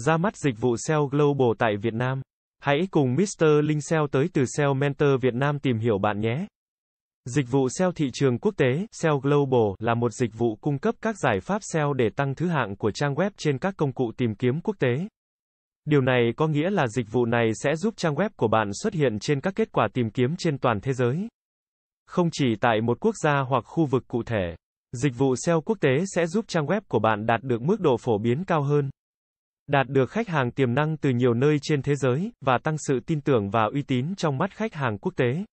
Ra mắt dịch vụ SEO Global tại Việt Nam. Hãy cùng Mr. Linh SEO tới từ SEO Mentor Việt Nam tìm hiểu bạn nhé. Dịch vụ SEO thị trường quốc tế, SEO Global là một dịch vụ cung cấp các giải pháp SEO để tăng thứ hạng của trang web trên các công cụ tìm kiếm quốc tế. Điều này có nghĩa là dịch vụ này sẽ giúp trang web của bạn xuất hiện trên các kết quả tìm kiếm trên toàn thế giới. Không chỉ tại một quốc gia hoặc khu vực cụ thể, dịch vụ SEO quốc tế sẽ giúp trang web của bạn đạt được mức độ phổ biến cao hơn, đạt được khách hàng tiềm năng từ nhiều nơi trên thế giới và tăng sự tin tưởng và uy tín trong mắt khách hàng quốc tế.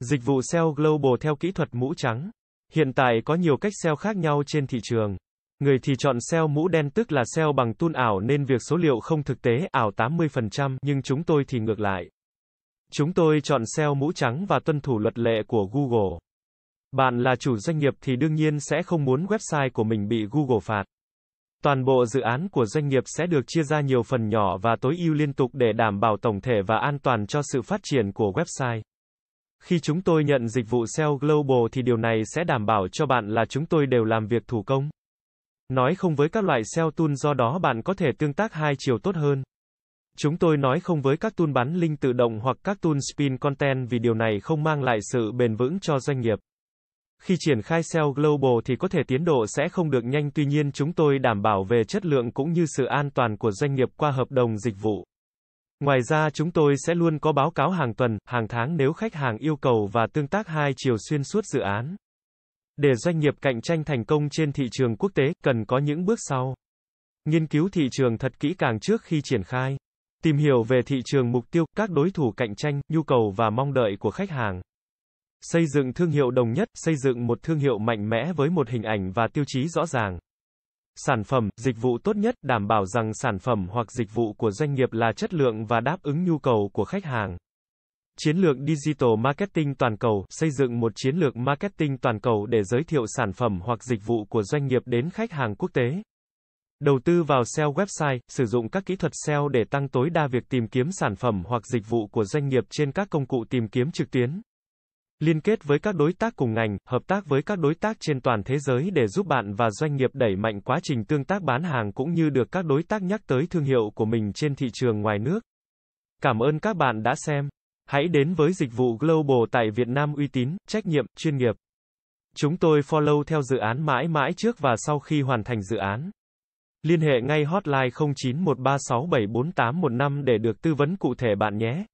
Dịch vụ SEO Global theo kỹ thuật mũ trắng. Hiện tại có nhiều cách SEO khác nhau trên thị trường. Người thì chọn SEO mũ đen tức là SEO bằng tool ảo nên việc số liệu không thực tế, ảo 80%, nhưng chúng tôi thì ngược lại. Chúng tôi chọn SEO mũ trắng và tuân thủ luật lệ của Google. Bạn là chủ doanh nghiệp thì đương nhiên sẽ không muốn website của mình bị Google phạt. Toàn bộ dự án của doanh nghiệp sẽ được chia ra nhiều phần nhỏ và tối ưu liên tục để đảm bảo tổng thể và an toàn cho sự phát triển của website. Khi chúng tôi nhận dịch vụ SEO Global thì điều này sẽ đảm bảo cho bạn là chúng tôi đều làm việc thủ công. Nói không với các loại SEO tool do đó bạn có thể tương tác hai chiều tốt hơn. Chúng tôi nói không với các tool bắn link tự động hoặc các tool spin content vì điều này không mang lại sự bền vững cho doanh nghiệp. Khi triển khai SEO Global thì có thể tiến độ sẽ không được nhanh tuy nhiên chúng tôi đảm bảo về chất lượng cũng như sự an toàn của doanh nghiệp qua hợp đồng dịch vụ. Ngoài ra chúng tôi sẽ luôn có báo cáo hàng tuần, hàng tháng nếu khách hàng yêu cầu và tương tác hai chiều xuyên suốt dự án. Để doanh nghiệp cạnh tranh thành công trên thị trường quốc tế, cần có những bước sau. Nghiên cứu thị trường thật kỹ càng trước khi triển khai. Tìm hiểu về thị trường mục tiêu, các đối thủ cạnh tranh, nhu cầu và mong đợi của khách hàng. Xây dựng thương hiệu đồng nhất, xây dựng một thương hiệu mạnh mẽ với một hình ảnh và tiêu chí rõ ràng. Sản phẩm, dịch vụ tốt nhất đảm bảo rằng sản phẩm hoặc dịch vụ của doanh nghiệp là chất lượng và đáp ứng nhu cầu của khách hàng. Chiến lược Digital Marketing toàn cầu, xây dựng một chiến lược marketing toàn cầu để giới thiệu sản phẩm hoặc dịch vụ của doanh nghiệp đến khách hàng quốc tế. Đầu tư vào SEO website, sử dụng các kỹ thuật SEO để tăng tối đa việc tìm kiếm sản phẩm hoặc dịch vụ của doanh nghiệp trên các công cụ tìm kiếm trực tuyến. Liên kết với các đối tác cùng ngành, hợp tác với các đối tác trên toàn thế giới để giúp bạn và doanh nghiệp đẩy mạnh quá trình tương tác bán hàng cũng như được các đối tác nhắc tới thương hiệu của mình trên thị trường ngoài nước. Cảm ơn các bạn đã xem. Hãy đến với dịch vụ Global tại Việt Nam uy tín, trách nhiệm, chuyên nghiệp. Chúng tôi follow theo dự án mãi mãi trước và sau khi hoàn thành dự án. Liên hệ ngay hotline 0913674815 để được tư vấn cụ thể bạn nhé.